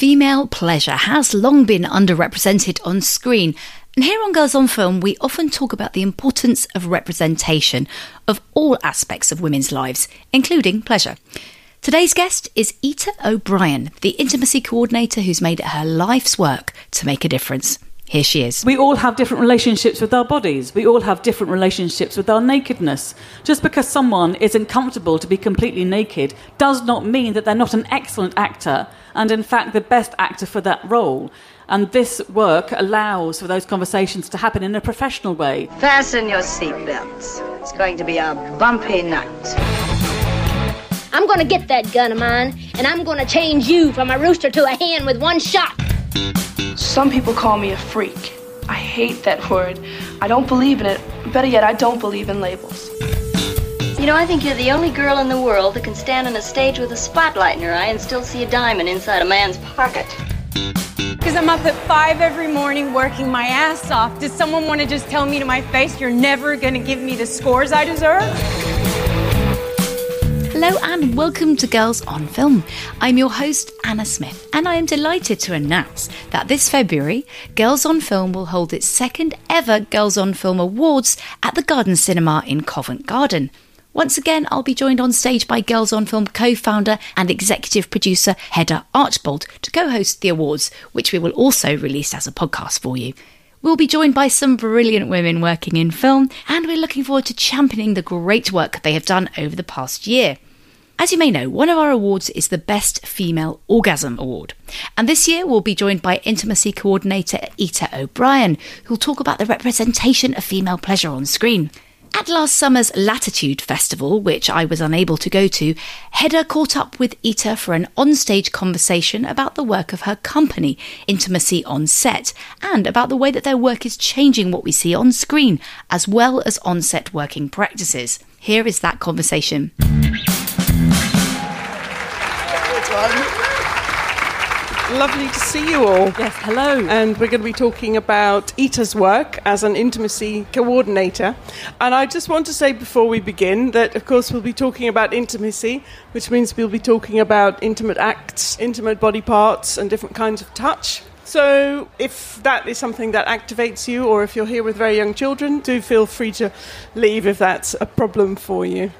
Female pleasure has long been underrepresented on screen. And here on Girls on Film, we often talk about the importance of representation of all aspects of women's lives, including pleasure. Today's guest is Ita O'Brien, the intimacy coordinator who's made it her life's work to make a difference. Here she is. We all have different relationships with our bodies. We all have different relationships with our nakedness. Just because someone isn't comfortable to be completely naked does not mean that they're not an excellent actor and, in fact, the best actor for that role. And this work allows for those conversations to happen in a professional way. Fasten your seatbelts. It's going to be a bumpy night. I'm gonna get that gun of mine, and I'm gonna change you from a rooster to a hen with one shot. Some people call me a freak. I hate that word. I don't believe in it. Better yet, I don't believe in labels. You know, I think you're the only girl in the world that can stand on a stage with a spotlight in her eye and still see a diamond inside a man's pocket. Because I'm up at five every morning working my ass off. Does someone want to just tell me to my face, you're never going to give me the scores I deserve? Hello and welcome to Girls on Film. I'm your host, Anna Smith, and I am delighted to announce that this February, Girls on Film will hold its second ever Girls on Film Awards at the Garden Cinema in Covent Garden. Once again, I'll be joined on stage by Girls on Film co founder and executive producer Hedda Archbold to co host the awards, which we will also release as a podcast for you. We'll be joined by some brilliant women working in film, and we're looking forward to championing the great work they have done over the past year. As you may know, one of our awards is the Best Female Orgasm Award. And this year we'll be joined by intimacy coordinator Ita O'Brien, who'll talk about the representation of female pleasure on screen. At last summer's Latitude Festival, which I was unable to go to, Hedda caught up with Ita for an onstage conversation about the work of her company, Intimacy on Set, and about the way that their work is changing what we see on screen, as well as on set working practices. Here is that conversation. Lovely to see you all. Yes, hello. And we're going to be talking about Ita's work as an intimacy coordinator. And I just want to say before we begin that, of course, we'll be talking about intimacy, which means we'll be talking about intimate acts, intimate body parts, and different kinds of touch. So, if that is something that activates you, or if you're here with very young children, do feel free to leave if that's a problem for you.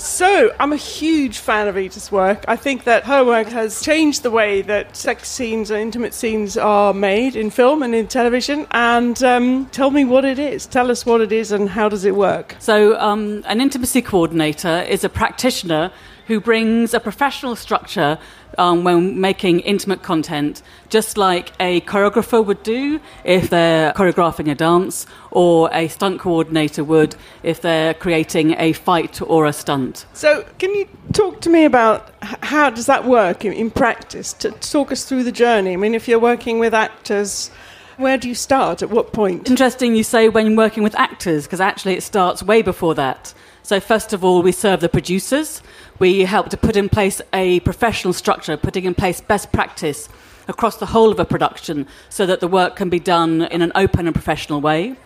So, I'm a huge fan of Ita's work. I think that her work has changed the way that sex scenes and intimate scenes are made in film and in television. And um, tell me what it is. Tell us what it is and how does it work. So, um, an intimacy coordinator is a practitioner who brings a professional structure um, when making intimate content, just like a choreographer would do if they're choreographing a dance, or a stunt coordinator would if they're creating a fight or a stunt. So, can you talk to me about how does that work in, in practice? To talk us through the journey. I mean, if you're working with actors. Where do you start? At what point? Interesting you say when working with actors, because actually it starts way before that. So, first of all, we serve the producers. We help to put in place a professional structure, putting in place best practice across the whole of a production so that the work can be done in an open and professional way.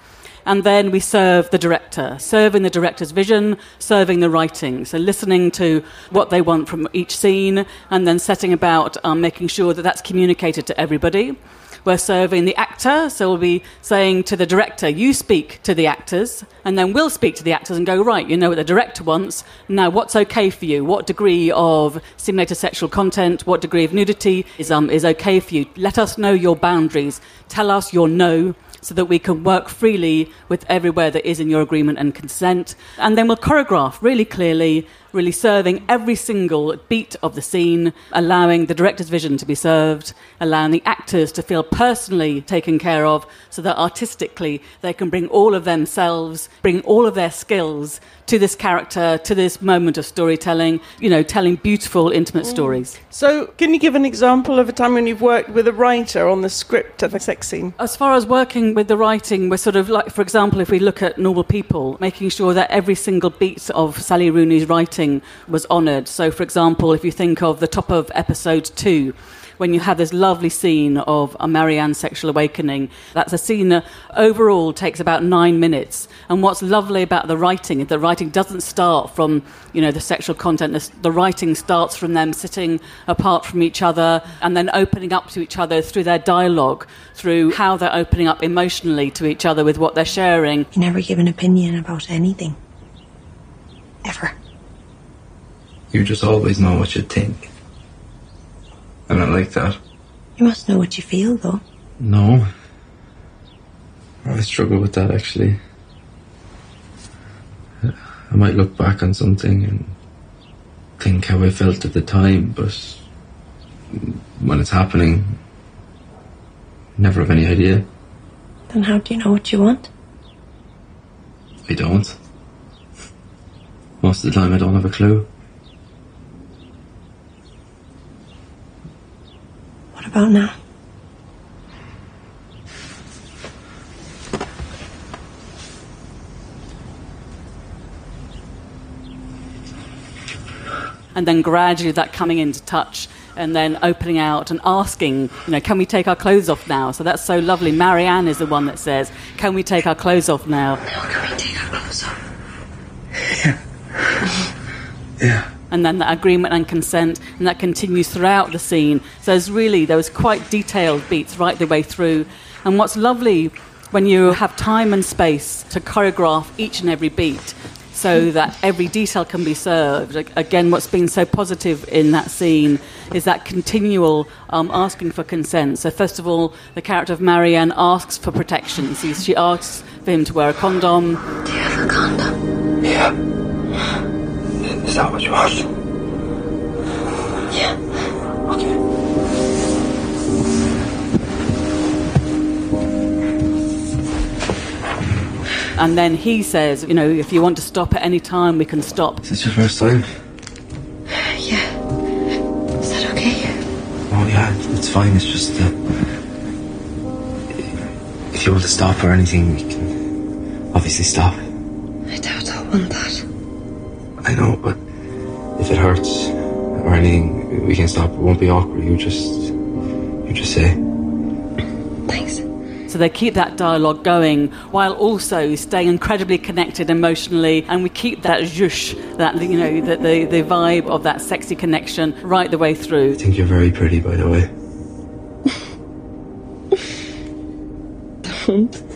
And then we serve the director, serving the director's vision, serving the writing. So listening to what they want from each scene and then setting about um, making sure that that's communicated to everybody. We're serving the actor, so we'll be saying to the director, you speak to the actors, and then we'll speak to the actors and go, right, you know what the director wants. Now, what's okay for you? What degree of simulated sexual content, what degree of nudity is, um, is okay for you? Let us know your boundaries. Tell us your no so that we can work freely with everywhere that is in your agreement and consent. And then we'll choreograph really clearly, really serving every single beat of the scene, allowing the director's vision to be served, allowing the actors to feel personally taken care of so that artistically they can bring all of themselves, bring all of their skills to this character, to this moment of storytelling, you know, telling beautiful, intimate stories. So, can you give an example of a time when you've worked with a writer on the script of a sex scene? As far as working with the writing, we're sort of like, for example, if we look at Normal People, making sure that every single beat of Sally Rooney's writing was honoured. So, for example, if you think of the top of episode two, when you have this lovely scene of a Marianne sexual awakening. That's a scene that overall takes about nine minutes. And what's lovely about the writing is the writing doesn't start from, you know, the sexual content. The, the writing starts from them sitting apart from each other and then opening up to each other through their dialogue, through how they're opening up emotionally to each other with what they're sharing. You never give an opinion about anything. Ever. You just always know what you think. And I like that. You must know what you feel, though. No. I struggle with that actually. I might look back on something and think how I felt at the time, but when it's happening, never have any idea. Then how do you know what you want? I don't. Most of the time, I don't have a clue. What about now? and then gradually that coming into touch and then opening out and asking, you know, can we take our clothes off now? So that's so lovely. Marianne is the one that says, can we take our clothes off now? How can we take our clothes off? Yeah. And then that agreement and consent, and that continues throughout the scene. So there's really, was quite detailed beats right the way through. And what's lovely when you have time and space to choreograph each and every beat so that every detail can be served. Again, what's been so positive in that scene is that continual um, asking for consent. So, first of all, the character of Marianne asks for protection. She asks for him to wear a condom. Do you have a condom? Yeah. Is that what you want? Yeah. Okay. And then he says, you know, if you want to stop at any time, we can stop. Is this your first time? Yeah. Is that okay? Oh yeah, it's fine. It's just uh, if you want to stop or anything, we can obviously stop. I doubt I'll want that. I know, but if it hurts or anything, we can stop. It won't be awkward. You just, you just say. Thanks. So they keep that dialogue going while also staying incredibly connected emotionally, and we keep that zhush, that you know, the, the, the vibe of that sexy connection right the way through. I think you're very pretty, by the way.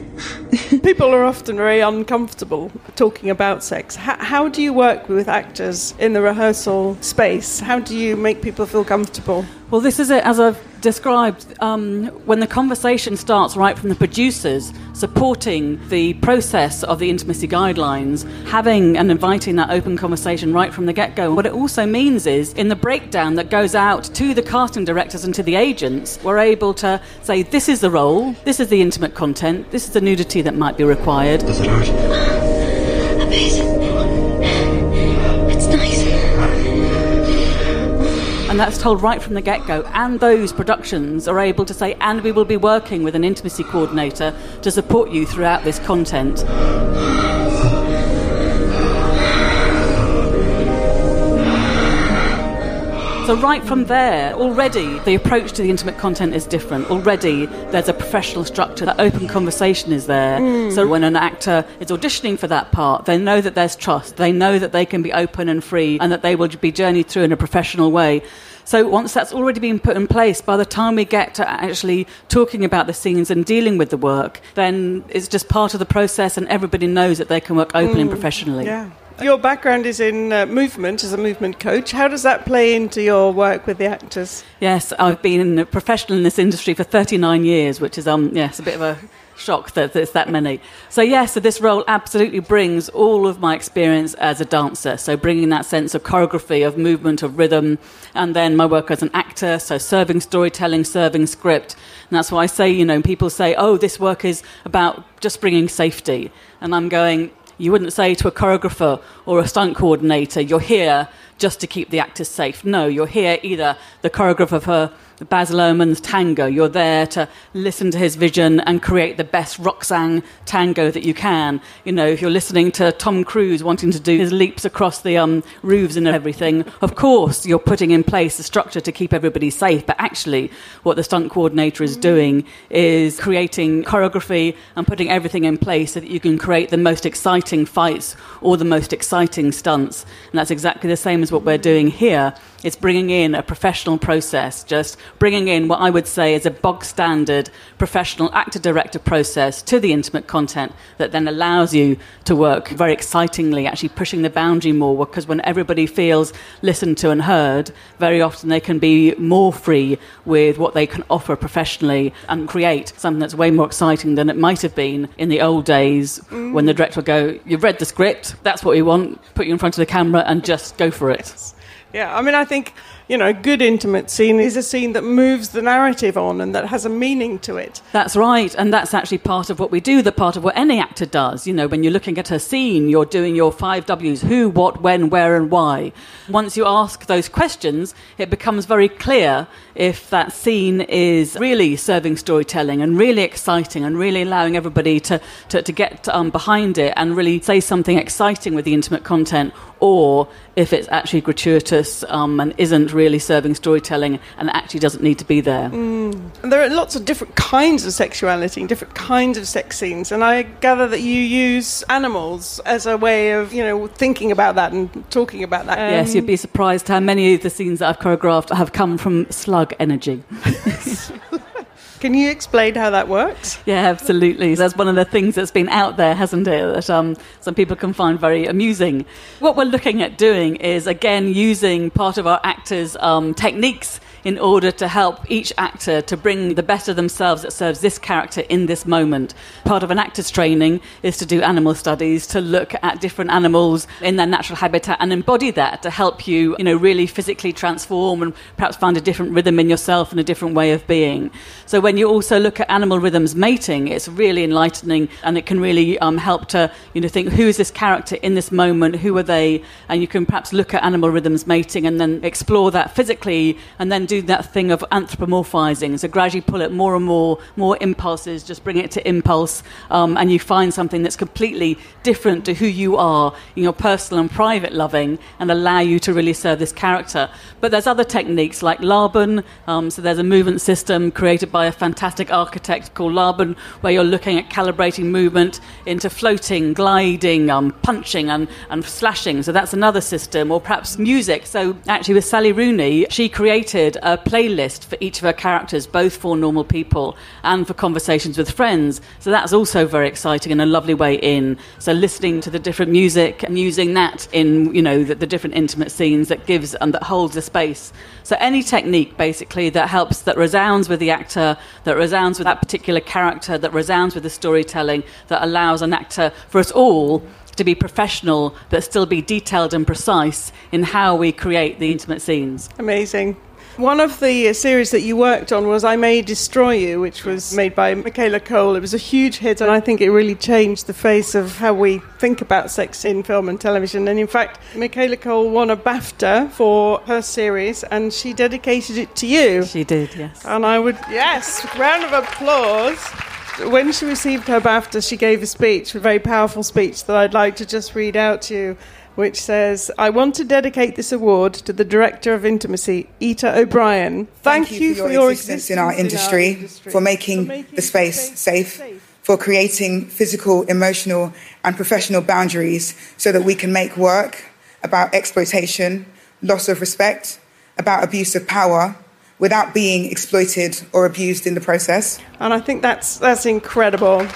People are often very uncomfortable talking about sex. How, how do you work with actors in the rehearsal space? How do you make people feel comfortable? Well, this is it, as I've described, um, when the conversation starts right from the producers supporting the process of the intimacy guidelines, having and inviting that open conversation right from the get go. What it also means is, in the breakdown that goes out to the casting directors and to the agents, we're able to say, this is the role, this is the intimate content, this is the nudity that might be required. Does it hurt? Amazing. And that's told right from the get go. And those productions are able to say, and we will be working with an intimacy coordinator to support you throughout this content. So, right from there, already the approach to the intimate content is different. Already there's a professional structure, that open conversation is there. Mm. So, when an actor is auditioning for that part, they know that there's trust, they know that they can be open and free, and that they will be journeyed through in a professional way. So, once that's already been put in place, by the time we get to actually talking about the scenes and dealing with the work, then it's just part of the process, and everybody knows that they can work openly and mm. professionally. Yeah. Your background is in uh, movement as a movement coach. How does that play into your work with the actors? Yes, I've been a professional in this industry for 39 years, which is um yes a bit of a shock that there's that many. So yes, so this role absolutely brings all of my experience as a dancer. So bringing that sense of choreography, of movement, of rhythm, and then my work as an actor. So serving storytelling, serving script, and that's why I say you know people say oh this work is about just bringing safety, and I'm going you wouldn't say to a choreographer or a stunt coordinator, you're here just to keep the actors safe. No, you're here either the choreographer her Baz Luhrmann's tango. You're there to listen to his vision and create the best Roxanne tango that you can. You know, if you're listening to Tom Cruise wanting to do his leaps across the um, roofs and everything, of course you're putting in place a structure to keep everybody safe. But actually, what the stunt coordinator is doing is creating choreography and putting everything in place so that you can create the most exciting fights or the most exciting stunts. And that's exactly the same as what we're doing here. It's bringing in a professional process, just bringing in what I would say is a bog standard professional actor director process to the intimate content that then allows you to work very excitingly, actually pushing the boundary more. Because when everybody feels listened to and heard, very often they can be more free with what they can offer professionally and create something that's way more exciting than it might have been in the old days mm. when the director would go, You've read the script, that's what we want, put you in front of the camera and just go for it. Yes. Yeah, I mean, I think you know, a good intimate scene is a scene that moves the narrative on and that has a meaning to it. That's right, and that's actually part of what we do, the part of what any actor does. You know, when you're looking at a scene, you're doing your five W's who, what, when, where, and why. Once you ask those questions, it becomes very clear if that scene is really serving storytelling and really exciting and really allowing everybody to, to, to get um, behind it and really say something exciting with the intimate content, or if it's actually gratuitous um, and isn't really serving storytelling and actually doesn't need to be there. Mm. There are lots of different kinds of sexuality and different kinds of sex scenes, and I gather that you use animals as a way of, you know, thinking about that and talking about that. Um, yes, you'd be surprised how many of the scenes that I've choreographed have come from slug energy. Can you explain how that works? Yeah, absolutely. That's one of the things that's been out there, hasn't it? That um, some people can find very amusing. What we're looking at doing is, again, using part of our actors' um, techniques in order to help each actor to bring the best of themselves that serves this character in this moment. Part of an actor's training is to do animal studies, to look at different animals in their natural habitat and embody that to help you, you know, really physically transform and perhaps find a different rhythm in yourself and a different way of being. So when you also look at animal rhythms mating, it's really enlightening and it can really um, help to, you know, think who is this character in this moment, who are they, and you can perhaps look at animal rhythms mating and then explore that physically and then do that thing of anthropomorphizing. So gradually pull it more and more, more impulses, just bring it to impulse, um, and you find something that's completely different to who you are in your personal and private loving, and allow you to really serve this character. But there's other techniques like Laban. Um, so there's a movement system created by a fantastic architect called Laban, where you're looking at calibrating movement into floating, gliding, um, punching, and, and slashing. So that's another system, or perhaps music. So actually, with Sally Rooney, she created a playlist for each of her characters, both for normal people and for conversations with friends. So that's also very exciting and a lovely way in. So listening to the different music and using that in, you know, the, the different intimate scenes that gives and that holds a space. So any technique basically that helps, that resounds with the actor, that resounds with that particular character, that resounds with the storytelling, that allows an actor, for us all, to be professional but still be detailed and precise in how we create the intimate scenes. Amazing. One of the uh, series that you worked on was I May Destroy You, which was made by Michaela Coel. It was a huge hit, and I think it really changed the face of how we think about sex in film and television. And in fact, Michaela Coel won a BAFTA for her series, and she dedicated it to you. She did, yes. And I would, yes, round of applause when she received her BAFTA, she gave a speech, a very powerful speech that I'd like to just read out to you which says, I want to dedicate this award to the Director of Intimacy, Ita O'Brien. Thank, Thank you, for, your, existence, existence in, our industry, in our industry, for making, for making the space safe, safe, for creating physical, emotional, and professional boundaries so that we can make work about exploitation, loss of respect, about abuse of power without being exploited or abused in the process. And I think that's, that's incredible.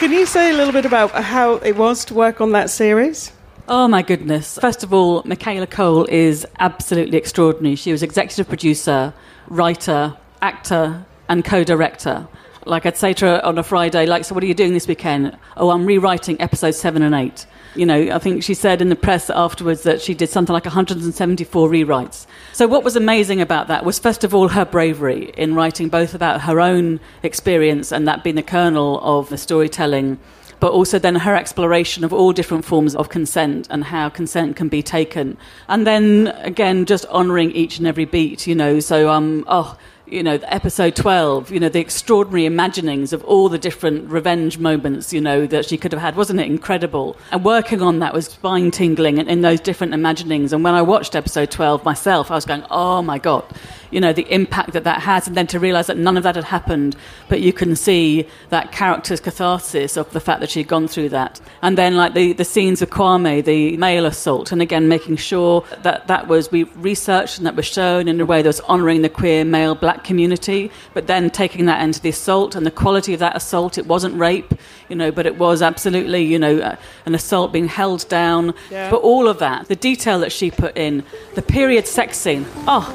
Can you say a little bit about how it was to work on that series? Oh my goodness. First of all, Michaela Coel is absolutely extraordinary. She was executive producer, writer, actor, and co director. Like I'd say to her on a Friday, like, so what are you doing this weekend? Oh, I'm rewriting episodes seven and eight. You know, I think she said in the press afterwards that she did something like 174 rewrites. So, what was amazing about that was, first of all, her bravery in writing both about her own experience and that being the kernel of the storytelling but also then her exploration of all different forms of consent and how consent can be taken. And then again, just honouring each and every beat, you know. So, um, oh, you know, episode 12, you know, the extraordinary imaginings of all the different revenge moments, you know, that she could have had. Wasn't it incredible? And working on that was spine tingling in, in those different imaginings. And when I watched episode 12 myself, I was going, oh my God, you know, the impact that that has. And then to realize that none of that had happened, but you can see that character's catharsis of the fact that she'd gone through that. And then, like, the, the scenes of Kwame, the male assault, and again, making sure that that was, we researched and that was shown in a way that was honoring the queer male black community, but then taking that into the assault and the quality of that assault. It wasn't rape, you know, but it was absolutely, you know, uh, an assault being held down. Yeah. But all of that, the detail that she put in, the period sex scene. Oh,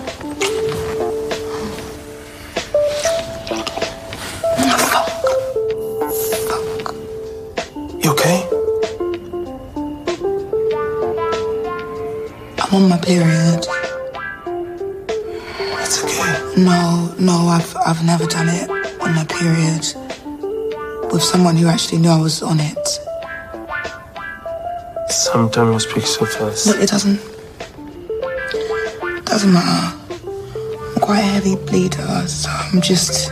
You okay? I'm on my period. It's okay. No, no, I've I've never done it on my period with someone who actually knew I was on it. Sometimes you speak so fast. Look, it doesn't doesn't matter. I'm quite a heavy bleeder, so I'm just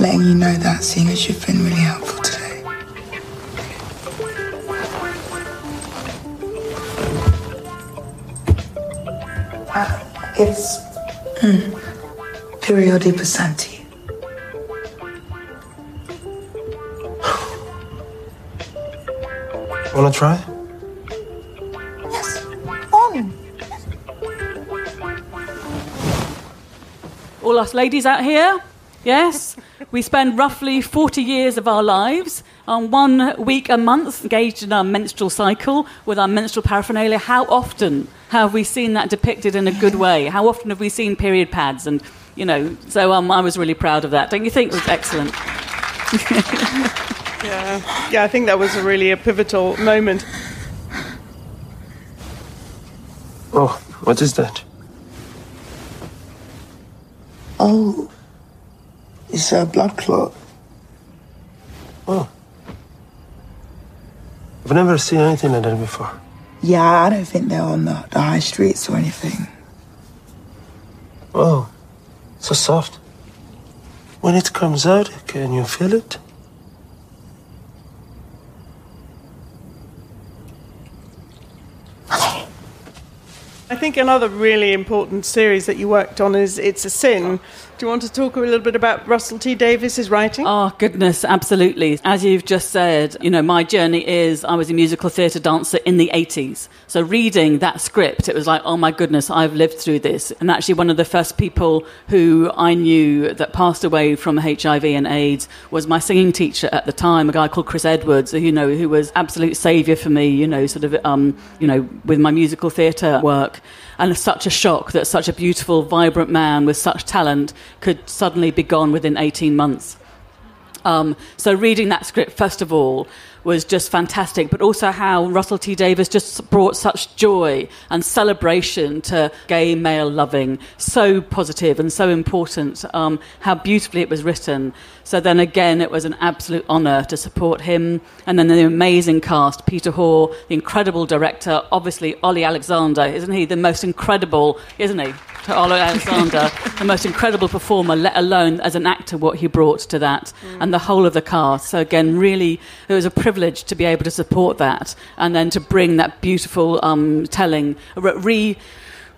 letting you know that, seeing as you've been really helpful today. Uh, it's periodi passanti. Wanna try? Yes. On. all us ladies out here, yes, we spend roughly 40 years of our lives on one week a month engaged in our menstrual cycle with our menstrual paraphernalia. How often have we seen that depicted in a good way? How often have we seen period pads? And, you know, so um, I was really proud of that. Don't you think it was excellent? Yeah, yeah. I think that was a really a pivotal moment. Oh, what is that? Oh, it's a blood clot. Oh. I've never seen anything like that before. Yeah, I don't think they're on the, the high streets or anything. Oh, so soft. When it comes out, can you feel it? I think another really important series that you worked on is It's a Sin. Do you want to talk a little bit about Russell T Davies's writing? Oh, goodness, absolutely. As you've just said, you know, my journey is I was a musical theatre dancer in the 80s. So reading that script, it was like, oh my goodness, I've lived through this. And actually, one of the first people who I knew that passed away from HIV and AIDS was my singing teacher at the time, a guy called Chris Edwards, you know, who was absolute saviour for me, you know, sort of, um, you know, with my musical theatre work. And such a shock that such a beautiful, vibrant man with such talent could suddenly be gone within 18 months. Um, so reading that script, first of all, was just fantastic, but also how Russell T Davies just brought such joy and celebration to gay male loving, so positive and so important. Um, how beautifully it was written. So then again, it was an absolute honour to support him, and then the amazing cast: Peter Hoar, the incredible director, obviously Olly Alexander, isn't he? The most incredible, isn't he? To Olly Alexander, the most incredible performer, let alone as an actor, what he brought to that, and the whole of the cast. So again, really, it was a privilege to be able to support that, and then to bring that beautiful um, telling, re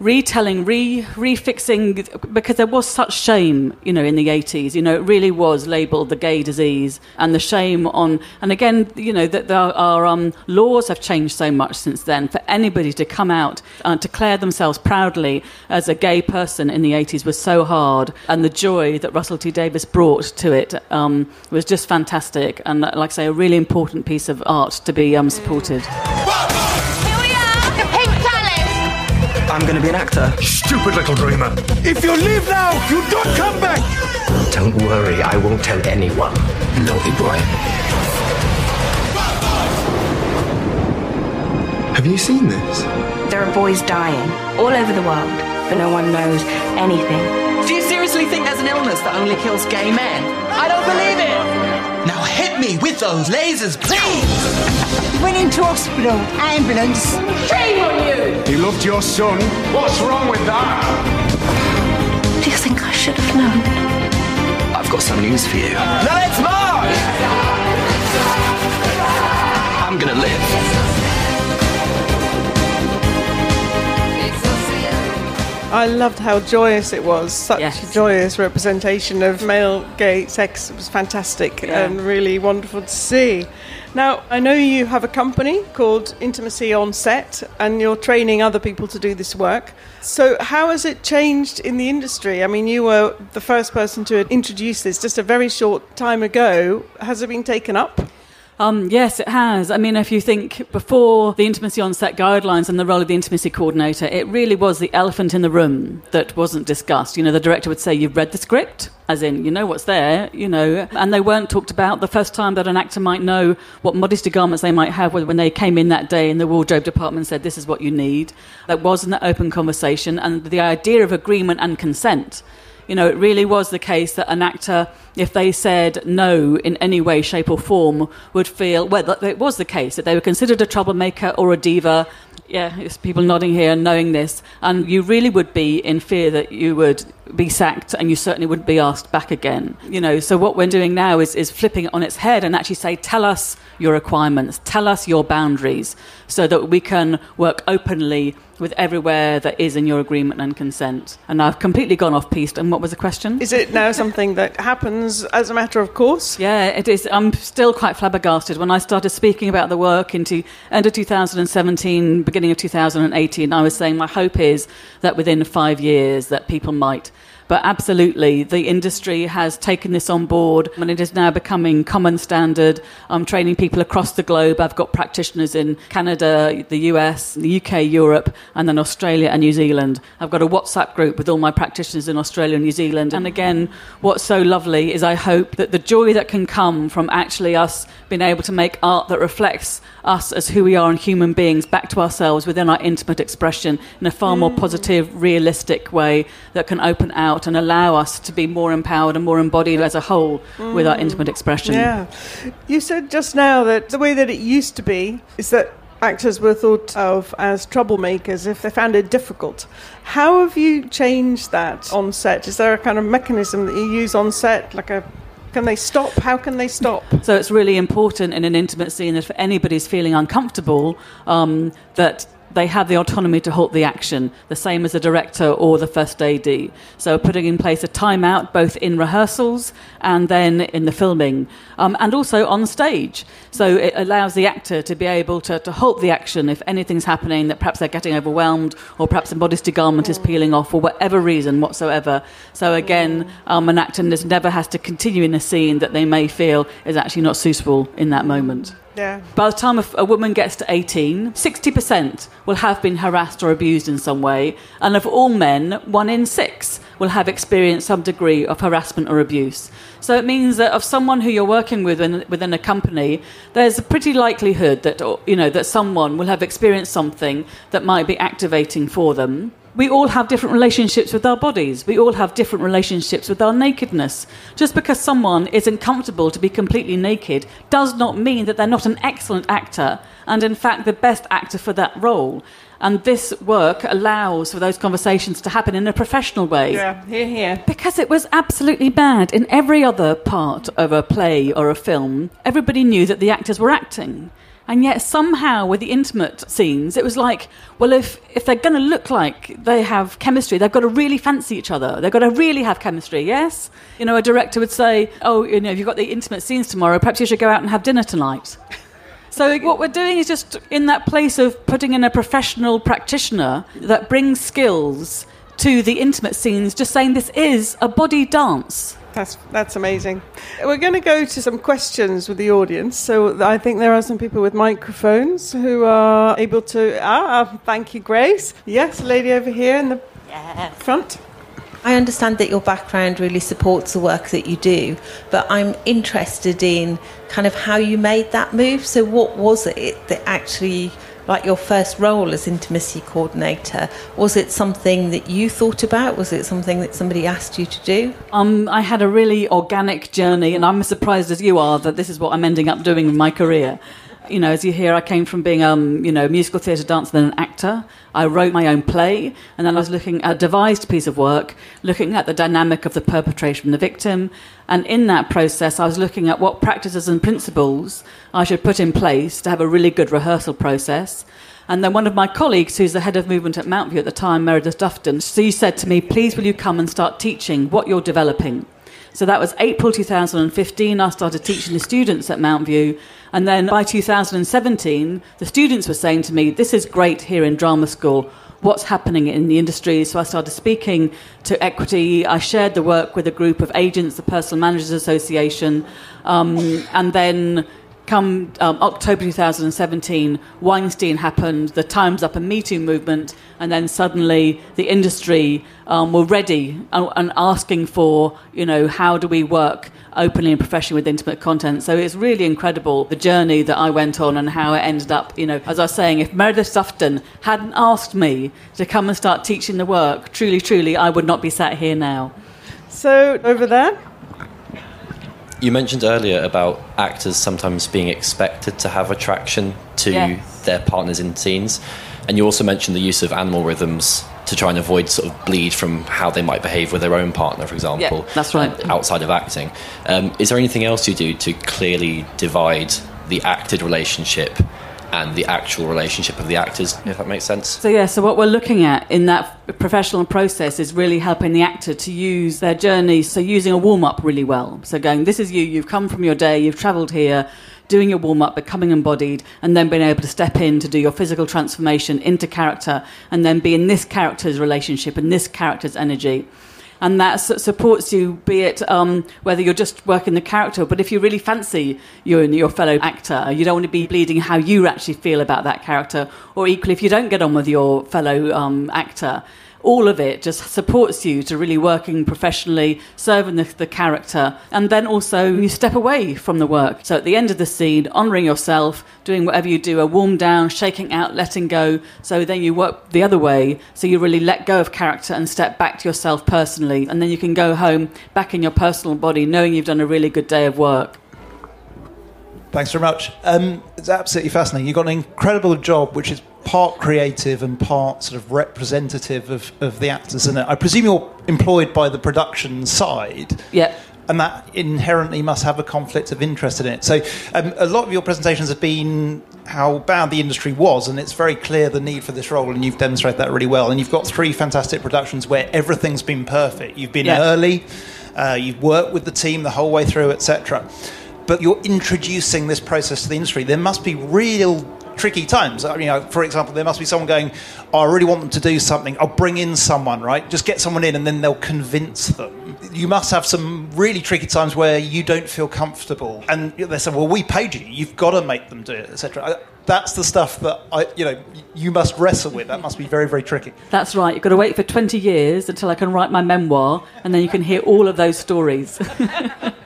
retelling, re refixing, because there was such shame, you know, in the 80s. You know, it really was labelled the gay disease, and the shame on, and again, you know, that our, um, laws have changed so much since then. For anybody to come out and declare themselves proudly as a gay person in the 80s was so hard, and the joy that Russell T Davies brought to it um, was just fantastic, and like I say, a really important piece of art to be um, supported. Palace. I'm gonna be an actor. Stupid little dreamer. If you leave now, you don't come back. Don't worry, I won't tell anyone. Naughty boy. Have you seen this? There are boys dying all over the world, but no one knows anything. Do you seriously think there's an illness that only kills gay men? I don't believe it! Now hit me with those lasers, please! Went into hospital, ambulance. Shame on you! He loved your son. What's wrong with that? Do you think I should have known? I've got some news for you. Now let's march! I'm gonna live. I loved how joyous it was. Such a joyous representation of male gay sex. It was fantastic Yeah. and really wonderful to see. Now, I know you have a company called Intimacy on Set, and you're training other people to do this work. So, how has it changed in the industry? I mean, you were the first person to introduce this just a very short time ago. Has it been taken up? Um, yes, it has. I mean, if you think before the intimacy on set guidelines and the role of the intimacy coordinator, it really was the elephant in the room that wasn't discussed. You know, the director would say, You've read the script, as in, you know what's there, you know, and they weren't talked about the first time that an actor might know what modesty garments they might have when they came in that day in the wardrobe department said, This is what you need. That wasn't an open conversation, and the idea of agreement and consent. You know, it really was the case that an actor, if they said no in any way, shape, or form, would feel, well, it was the case, that they were considered a troublemaker or a diva. Yeah, it's people nodding here and knowing this. And you really would be in fear that you would be sacked and you certainly wouldn't be asked back again. You know, so what we're doing now is, is flipping it on its head and actually say, tell us your requirements, tell us your boundaries, so that we can work openly with everywhere that is in your agreement and consent. And I've completely gone off piste. And what was the question? Is it now something that happens as a matter of course? Yeah, it is. I'm still quite flabbergasted. When I started speaking about the work into end of 2017, beginning of 2018, I was saying my hope is that within five years that people might. But absolutely, the industry has taken this on board and it is now becoming common standard. I'm training people across the globe. I've got practitioners in Canada, the US, the UK, Europe, and then Australia and New Zealand. I've got a WhatsApp group with all my practitioners in Australia and New Zealand. And again, what's so lovely is I hope that the joy that can come from actually us being able to make art that reflects us as who we are and human beings back to ourselves within our intimate expression in a far more mm. positive, realistic way that can open out and allow us to be more empowered and more embodied as a whole with our intimate expression. Yeah. You said just now that the way that it used to be is that actors were thought of as troublemakers if they found it difficult. How have you changed that on set? Is there a kind of mechanism that you use on set, like a can they stop? How can they stop? So it's really important in an intimate scene that if anybody's feeling uncomfortable, um, that they have the autonomy to halt the action, the same as the director or the first AD. So putting in place a timeout both in rehearsals and then in the filming, um, and also on stage. So it allows the actor to be able to, to halt the action if anything's happening that perhaps they're getting overwhelmed or perhaps a modesty garment is peeling off for whatever reason whatsoever. So again, um, an actor never has to continue in a scene that they may feel is actually not suitable in that moment. Yeah. By the time a, a woman gets to 18, 60% will have been harassed or abused in some way, and of all men, one in six will have experienced some degree of harassment or abuse. So it means that of someone who you're working with in, within a company, there's a pretty likelihood that you know that someone will have experienced something that might be activating for them. We all have different relationships with our bodies. We all have different relationships with our nakedness. Just because someone isn't comfortable to be completely naked does not mean that they're not an excellent actor and, in fact, the best actor for that role. And this work allows for those conversations to happen in a professional way. Yeah, here, here. Because it was absolutely bad. In every other part of a play or a film, everybody knew that the actors were acting. And yet, somehow, with the intimate scenes, it was like, well, if, if they're going to look like they have chemistry, they've got to really fancy each other. They've got to really have chemistry, yes? You know, a director would say, oh, you know, if you've got the intimate scenes tomorrow, perhaps you should go out and have dinner tonight. So, what we're doing is just in that place of putting in a professional practitioner that brings skills to the intimate scenes, just saying this is a body dance. That's that's amazing. We're going to go to some questions with the audience. So I think there are some people with microphones who are able to. Ah, thank you, Grace. Yes, lady over here in the front. I understand that your background really supports the work that you do, but I'm interested in kind of how you made that move. So, what was it that actually like your first role as intimacy coordinator, was it something that you thought about? Was it something that somebody asked you to do? Um, I had a really organic journey, and I'm as surprised as you are that this is what I'm ending up doing in my career. You know, as you hear, I came from being, um, you know, musical theatre dancer, then an actor. I wrote my own play, and then I was looking at a devised piece of work, looking at the dynamic of the perpetrator and the victim. And in that process, I was looking at what practices and principles I should put in place to have a really good rehearsal process. And then one of my colleagues, who's the head of movement at Mountview at the time, Meredith Dufton, she said to me, Please, will you come and start teaching what you're developing? So that was April 2015. I started teaching the students at Mountview. And then by 2017, the students were saying to me, This is great here in drama school. What's happening in the industry? So I started speaking to equity. I shared the work with a group of agents, the Personal Managers Association. Um, and then come um, October 2017, Weinstein happened, the Time's Up and Me Too movement, and then suddenly the industry um, were ready and, and, asking for, you know, how do we work openly and professionally with intimate content. So it's really incredible the journey that I went on and how it ended up, you know, as I was saying, if Meredith Sufton hadn't asked me to come and start teaching the work, truly, truly, I would not be sat here now. So over there. You mentioned earlier about actors sometimes being expected to have attraction to yes. their partners in scenes, and you also mentioned the use of animal rhythms to try and avoid sort of bleed from how they might behave with their own partner, for example. Yeah, that's right. outside of acting, um, is there anything else you do to clearly divide the acted relationship and the actual relationship of the actors, if that makes sense. So, yeah, so what we're looking at in that professional process is really helping the actor to use their journey. So, using a warm up really well. So, going, this is you, you've come from your day, you've travelled here, doing your warm up, becoming embodied, and then being able to step in to do your physical transformation into character, and then be in this character's relationship and this character's energy and that supports you, be it um, whether you're just working the character, but if you really fancy you and your fellow actor, you don't want to be bleeding how you actually feel about that character, or equally if you don't get on with your fellow um, actor, all of it just supports you to really working professionally, serving the, the, character, and then also you step away from the work. So at the end of the scene, honouring yourself, doing whatever you do, a warm down, shaking out, letting go. So then you work the other way, so you really let go of character and step back to yourself personally, and then you can go home back in your personal body, knowing you've done a really good day of work. Thanks very much. Um, it's absolutely fascinating. You've got an incredible job, which is part creative and part sort of representative of, of the actors in it. I presume you're employed by the production side. Yeah. And that inherently must have a conflict of interest in it. So, um, a lot of your presentations have been how bad the industry was, and it's very clear the need for this role, and you've demonstrated that really well. And you've got three fantastic productions where everything's been perfect. You've been yeah. early, uh, you've worked with the team the whole way through, etc. But you're introducing this process to the industry. There must be real tricky times. Mean, you know, for example, there must be someone going, oh, I really want them to do something. I'll bring in someone, right? Just get someone in and then they'll convince them. You must have some really tricky times where you don't feel comfortable. And they say, well, we paid you. You've got to make them do it, etc. Uh, that's the stuff that I, you know, you must wrestle with. That must be very, very tricky. That's right. You've got to wait for 20 years until I can write my memoir, and then you can hear all of those stories.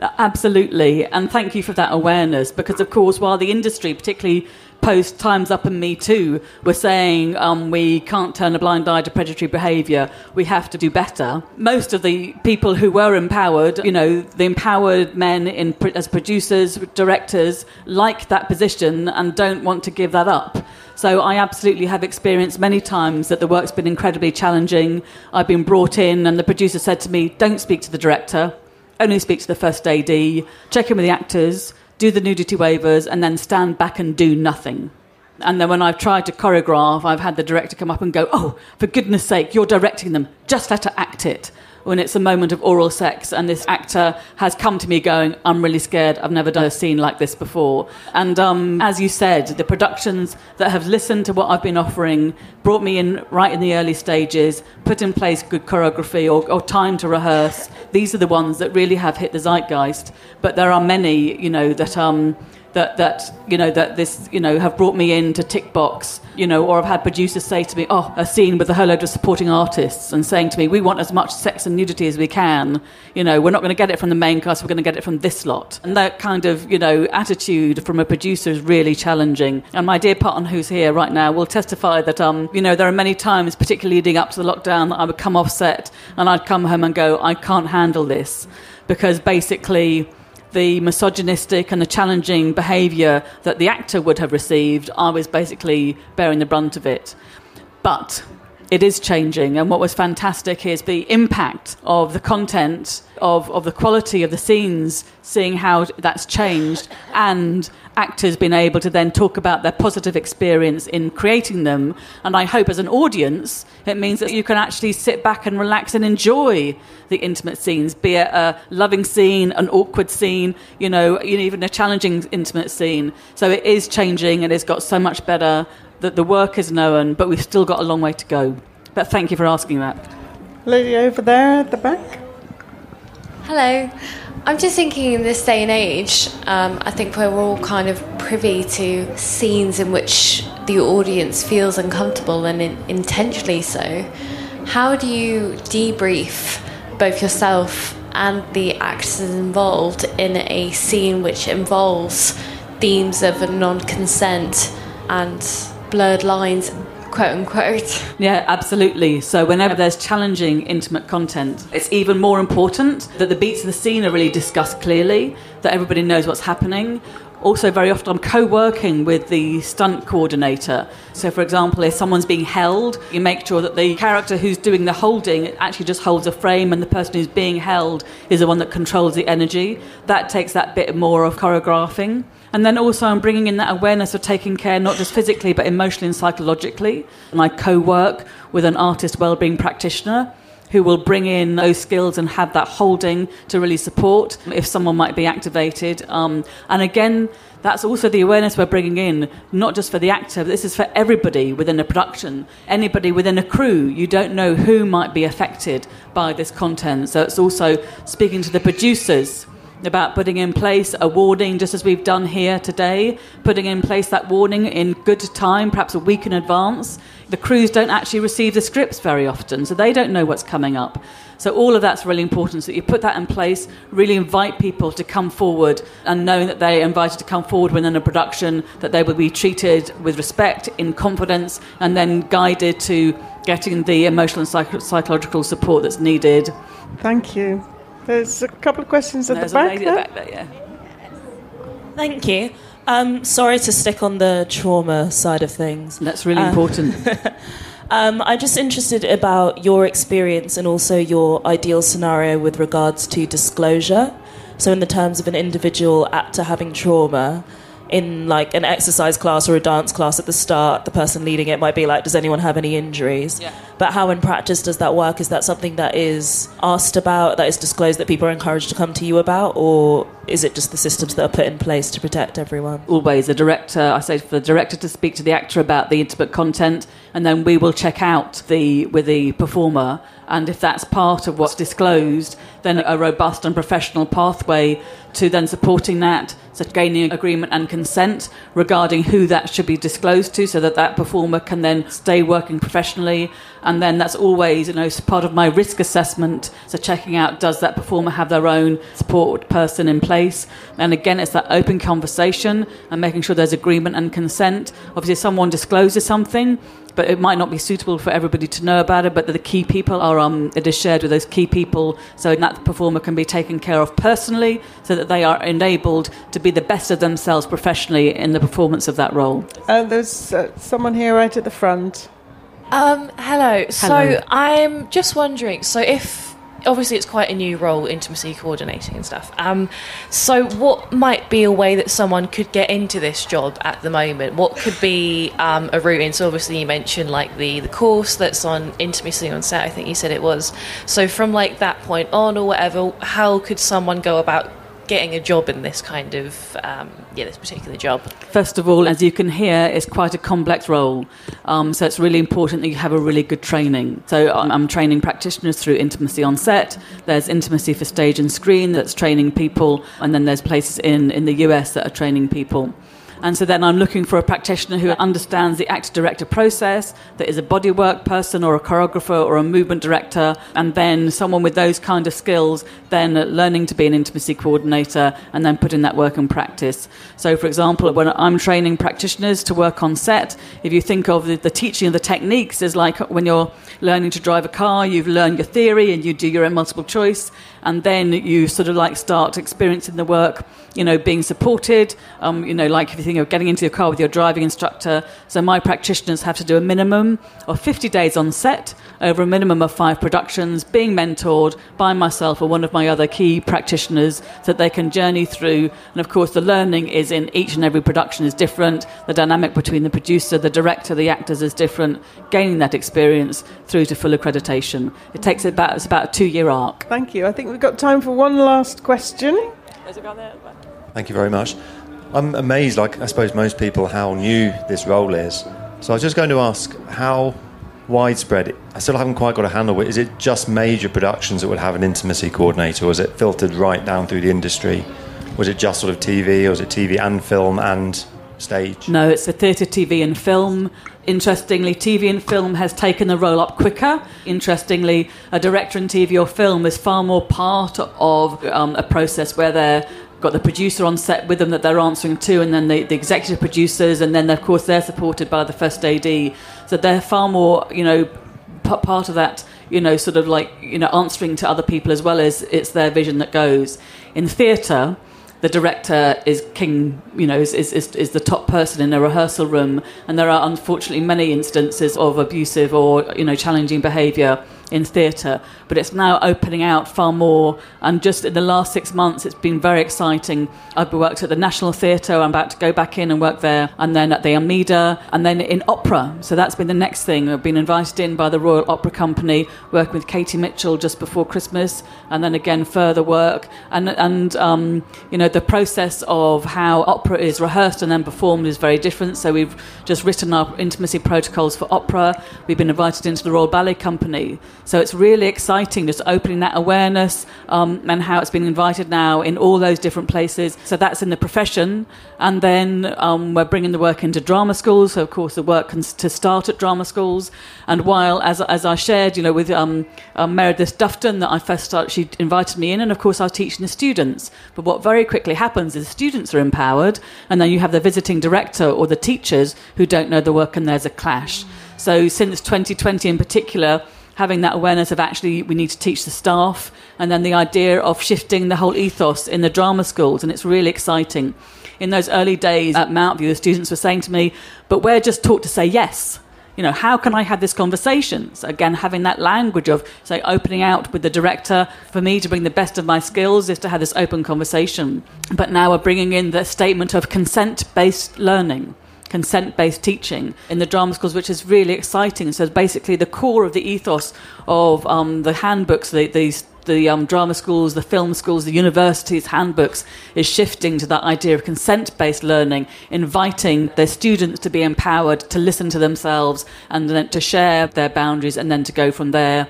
Absolutely. And thank you for that awareness because, of course, while the industry, particularly post Time's Up and Me Too, were saying um, we can't turn a blind eye to predatory behaviour, we have to do better. Most of the people who were empowered, you know, the empowered men in, as producers, directors, like that position and don't want to give that up. So I absolutely have experienced many times that the work's been incredibly challenging. I've been brought in, and the producer said to me, Don't speak to the director only speak to the first AD, check in with the actors, do the nudity waivers, and then stand back and do nothing. And then when I've tried to choreograph, I've had the director come up and go, Oh, for goodness sake, you're directing them. Just let her act it when it's a moment of oral sex and this actor has come to me going, I'm really scared, I've never done a scene like this before. And um, as you said, the productions that have listened to what I've been offering, brought me in right in the early stages, put in place good choreography or, or time to rehearse, these are the ones that really have hit the zeitgeist. But there are many, you know, that. Um, that that you know that this you know have brought me in to tick box you know or I've had producers say to me oh a scene with a whole load of supporting artists and saying to me we want as much sex and nudity as we can. You know we're not going to get it from the main cast we're going to get it from this lot. And that kind of you know attitude from a producer is really challenging. And my dear partner who's here right now will testify that um you know there are many times particularly leading up to the lockdown that I would come off set and I'd come home and go I can't handle this. Because basically the misogynistic and the challenging behaviour that the actor would have received, I was basically bearing the brunt of it. But it is changing, and what was fantastic is the impact of the content, of, of the quality of the scenes, seeing how that's changed, and actors being able to then talk about their positive experience in creating them. And I hope as an audience, it means that you can actually sit back and relax and enjoy the intimate scenes, be it a loving scene, an awkward scene, you know, even a challenging intimate scene. So it is changing and it's got so much better that the work is known, but we've still got a long way to go. But thank you for asking that. Lady over there at the back. Hello. I'm just thinking in this day and age, um, I think we're all kind of privy to scenes in which the audience feels uncomfortable and in- intentionally so. How do you debrief both yourself and the actors involved in a scene which involves themes of non consent and blurred lines quote unquote. Yeah, absolutely. So whenever there's challenging intimate content, it's even more important that the beats of the scene are really discussed clearly, that everybody knows what's happening. Also, very often I'm co working with the stunt coordinator. So, for example, if someone's being held, you make sure that the character who's doing the holding actually just holds a frame and the person who's being held is the one that controls the energy. That takes that bit more of choreographing. And then also, I'm bringing in that awareness of taking care not just physically but emotionally and psychologically. And I co work with an artist wellbeing practitioner who will bring in those skills and have that holding to really support if someone might be activated. Um, and again, that's also the awareness we're bringing in, not just for the actor, but this is for everybody within a production, anybody within a crew. You don't know who might be affected by this content. So it's also speaking to the producers about putting in place a warning, just as we've done here today, putting in place that warning in good time, perhaps a week in advance. The crews don't actually receive the scripts very often, so they don't know what's coming up. So all of that's really important. So you put that in place, really invite people to come forward, and knowing that they're invited to come forward within a production, that they will be treated with respect, in confidence, and then guided to getting the emotional and psych- psychological support that's needed. Thank you. There's a couple of questions at There's the back. a lady there. at the back there, yeah. Thank you. Um, sorry to stick on the trauma side of things. That's really Uh, important. Um, I'm just interested about your experience and also your ideal scenario with regards to disclosure. So, in the terms of an individual actor having trauma, in like an exercise class or a dance class at the start, the person leading it might be like, "Does anyone have any injuries?" Yeah. But how in practice does that work? Is that something that is asked about, that is disclosed, that people are encouraged to come to you about, or is it just the systems that are put in place to protect everyone? always the director i say for the director to speak to the actor about the intimate content and then we will check out the with the performer and if that's part of what's disclosed then a robust and professional pathway to then supporting that so gaining agreement and consent regarding who that should be disclosed to so that that performer can then stay working professionally and then that's always you know part of my risk assessment. So checking out does that performer have their own support person in place? And again it's that open conversation and making sure there's agreement and consent. Obviously if someone discloses something but it might not be suitable for everybody to know about it but the key people are um, it is shared with those key people. So that the performer can be taken care of personally so that they are enabled to be the best of themselves professionally in the performance of that role. Uh, there's uh, someone here right at the front. Um, hello. So I'm just wondering. So if obviously it's quite a new role, intimacy coordinating and stuff. Um, so what might be a way that someone could get into this job at the moment? What could be um, a route in? So obviously you mentioned like the the course that's on intimacy on set. I think you said it was. So from like that point on or whatever, how could someone go about getting a job in this kind of um, yeah this particular job? First of all, as you can hear, it's quite a complex role, um, so it's really important that you have a really good training. So I'm, I'm training practitioners through intimacy on set. There's intimacy for stage and screen that's training people, and then there's places in in the US that are training people. And so then I'm looking for a practitioner who understands the actor director process, that is a bodywork person or a choreographer or a movement director, and then someone with those kind of skills, then learning to be an intimacy coordinator and then putting that work in practice. So, for example, when I'm training practitioners to work on set, if you think of the, teaching of the techniques is like when you're learning to drive a car, you've learned your theory and you do your own multiple choice, and then you sort of like start experiencing the work, you know, being supported, um, you know, like if you think of getting into your car with your driving instructor. So my practitioners have to do a minimum of 50 days on set over a minimum of five productions, being mentored by myself or one of my other key practitioners so that they can journey through. And of course, the learning is in each and every production is different. The dynamic between the producer, the director, the actors is different. Gaining that experience through to full accreditation. It takes about, it's about a two year arc. Thank you. I think we've got time for one last question. Thank you very much. I'm amazed, like I suppose most people, how new this role is. So I was just going to ask how widespread. I still haven't quite got a handle. Is it just major productions that would have an intimacy coordinator, or is it filtered right down through the industry? Was it just sort of TV, or is it TV and film and stage? No, it's a theatre, TV, and film. Interestingly, TV and film has taken the role up quicker. Interestingly, a director in TV or film is far more part of um, a process where they're got the producer on set with them that they're answering to, and then the, the executive producers, and then of course they're supported by the first AD. So they're far more, you know, p- part of that, you know, sort of like you know answering to other people as well as it's their vision that goes. In theatre, the director is king, you know, is, is, is the top person in a rehearsal room, and there are unfortunately many instances of abusive or you know challenging behaviour in theatre, but it's now opening out far more. And just in the last six months, it's been very exciting. I've worked at the National Theatre, I'm about to go back in and work there, and then at the Almeida, and then in opera. So that's been the next thing. I've been invited in by the Royal Opera Company, working with Katie Mitchell just before Christmas, and then again further work. And, and um, you know, the process of how opera is rehearsed and then performed is very different. So we've just written our intimacy protocols for opera. We've been invited into the Royal Ballet Company. So it's really exciting just opening that awareness um, and how it's been invited now in all those different places. So that's in the profession. And then um, we're bringing the work into drama schools. So, of course, the work can to start at drama schools. And while, as, as I shared, you know, with um, um, Meredith Dufton, that I first started, she invited me in, and of course, I was teaching the students. But what very quickly happens is students are empowered, and then you have the visiting director or the teachers who don't know the work, and there's a clash. So, since 2020 in particular, having that awareness of actually we need to teach the staff and then the idea of shifting the whole ethos in the drama schools and it's really exciting. In those early days at Mountview the students were saying to me but we're just taught to say yes. You know how can i have this conversation? So again having that language of say opening out with the director for me to bring the best of my skills is to have this open conversation. But now we're bringing in the statement of consent based learning consent based teaching in the drama schools, which is really exciting. So, basically, the core of the ethos of um, the handbooks, the, these the um, drama schools, the film schools, the universities' handbooks is shifting to that idea of consent based learning, inviting their students to be empowered to listen to themselves and then to share their boundaries and then to go from there.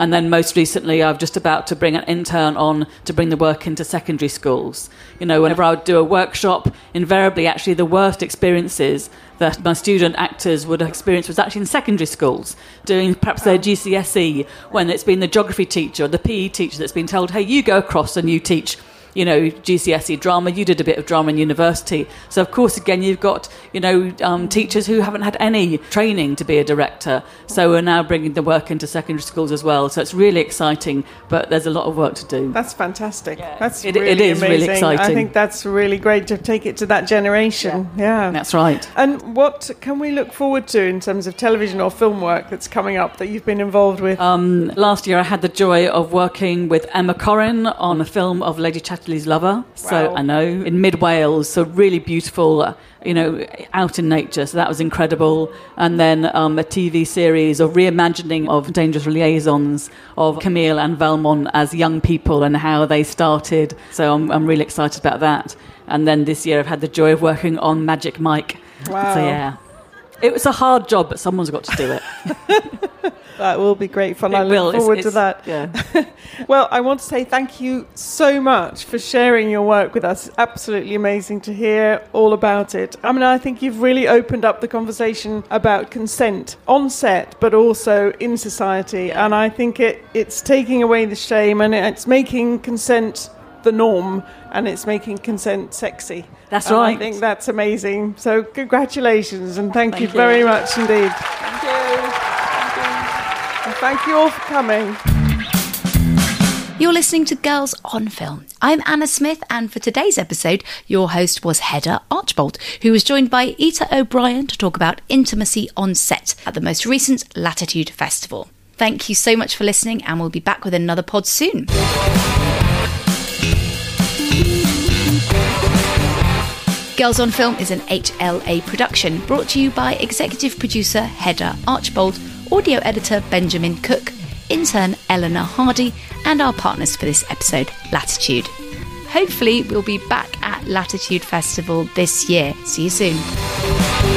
And then most recently, I'm just about to bring an intern on to bring the work into secondary schools. You know, whenever I would do a workshop, invariably, actually, the worst experiences that my student actors would experience was actually in secondary schools, doing perhaps their GCSE, when it's been the geography teacher or the PE teacher that's been told, hey, you go across and you teach you know, GCSE drama. You did a bit of drama in university. So, of course, again, you've got, you know, um, teachers who haven't had any training to be a director. So, we're now bringing the work into secondary schools as well. So, it's really exciting, but there's a lot of work to do. That's fantastic. Yeah. That's it, really it is amazing. really exciting. I think that's really great to take it to that generation. Yeah. yeah. That's right. And what can we look forward to in terms of television or film work that's coming up that you've been involved with? Um, last year, I had the joy of working with Emma Corrin on a film of Lady Chatterley Natalie lover. So Wow. I know in mid Wales, so really beautiful. uh, You know, out in nature. So that was incredible. And then um, a TV series of reimagining of Dangerous Liaisons of Camille and Valmont as young people and how they started. So I'm, I'm really excited about that. And then this year I've had the joy of working on Magic Mike. Wow. So yeah. It was a hard job, but someone's got to do it. That will be great fun. It I look will. It's- forward to that. yeah. well, I want to say thank you so much for sharing your work with us. It's absolutely amazing to hear all about it. I mean, I think you've really opened up the conversation about consent on set, but also in society. And I think it, it's taking away the shame and it's making consent the norm and it's making consent sexy. That's And I think that's amazing. So, congratulations and thank, Thank you you. very much indeed. Thank you. Thank you. And thank you all for coming. You're listening to Girls on Film. I'm Anna Smith, and for today's episode, your host was Hedda Archbold, who was joined by Ita O'Brien to talk about intimacy on set at the most recent Latitude Festival. Thank you so much for listening, and we'll be back with another pod soon. Girls on Film is an HLA production brought to you by executive producer Hedda Archbold, audio editor Benjamin Cook, intern Eleanor Hardy, and our partners for this episode, Latitude. Hopefully, we'll be back at Latitude Festival this year. See you soon.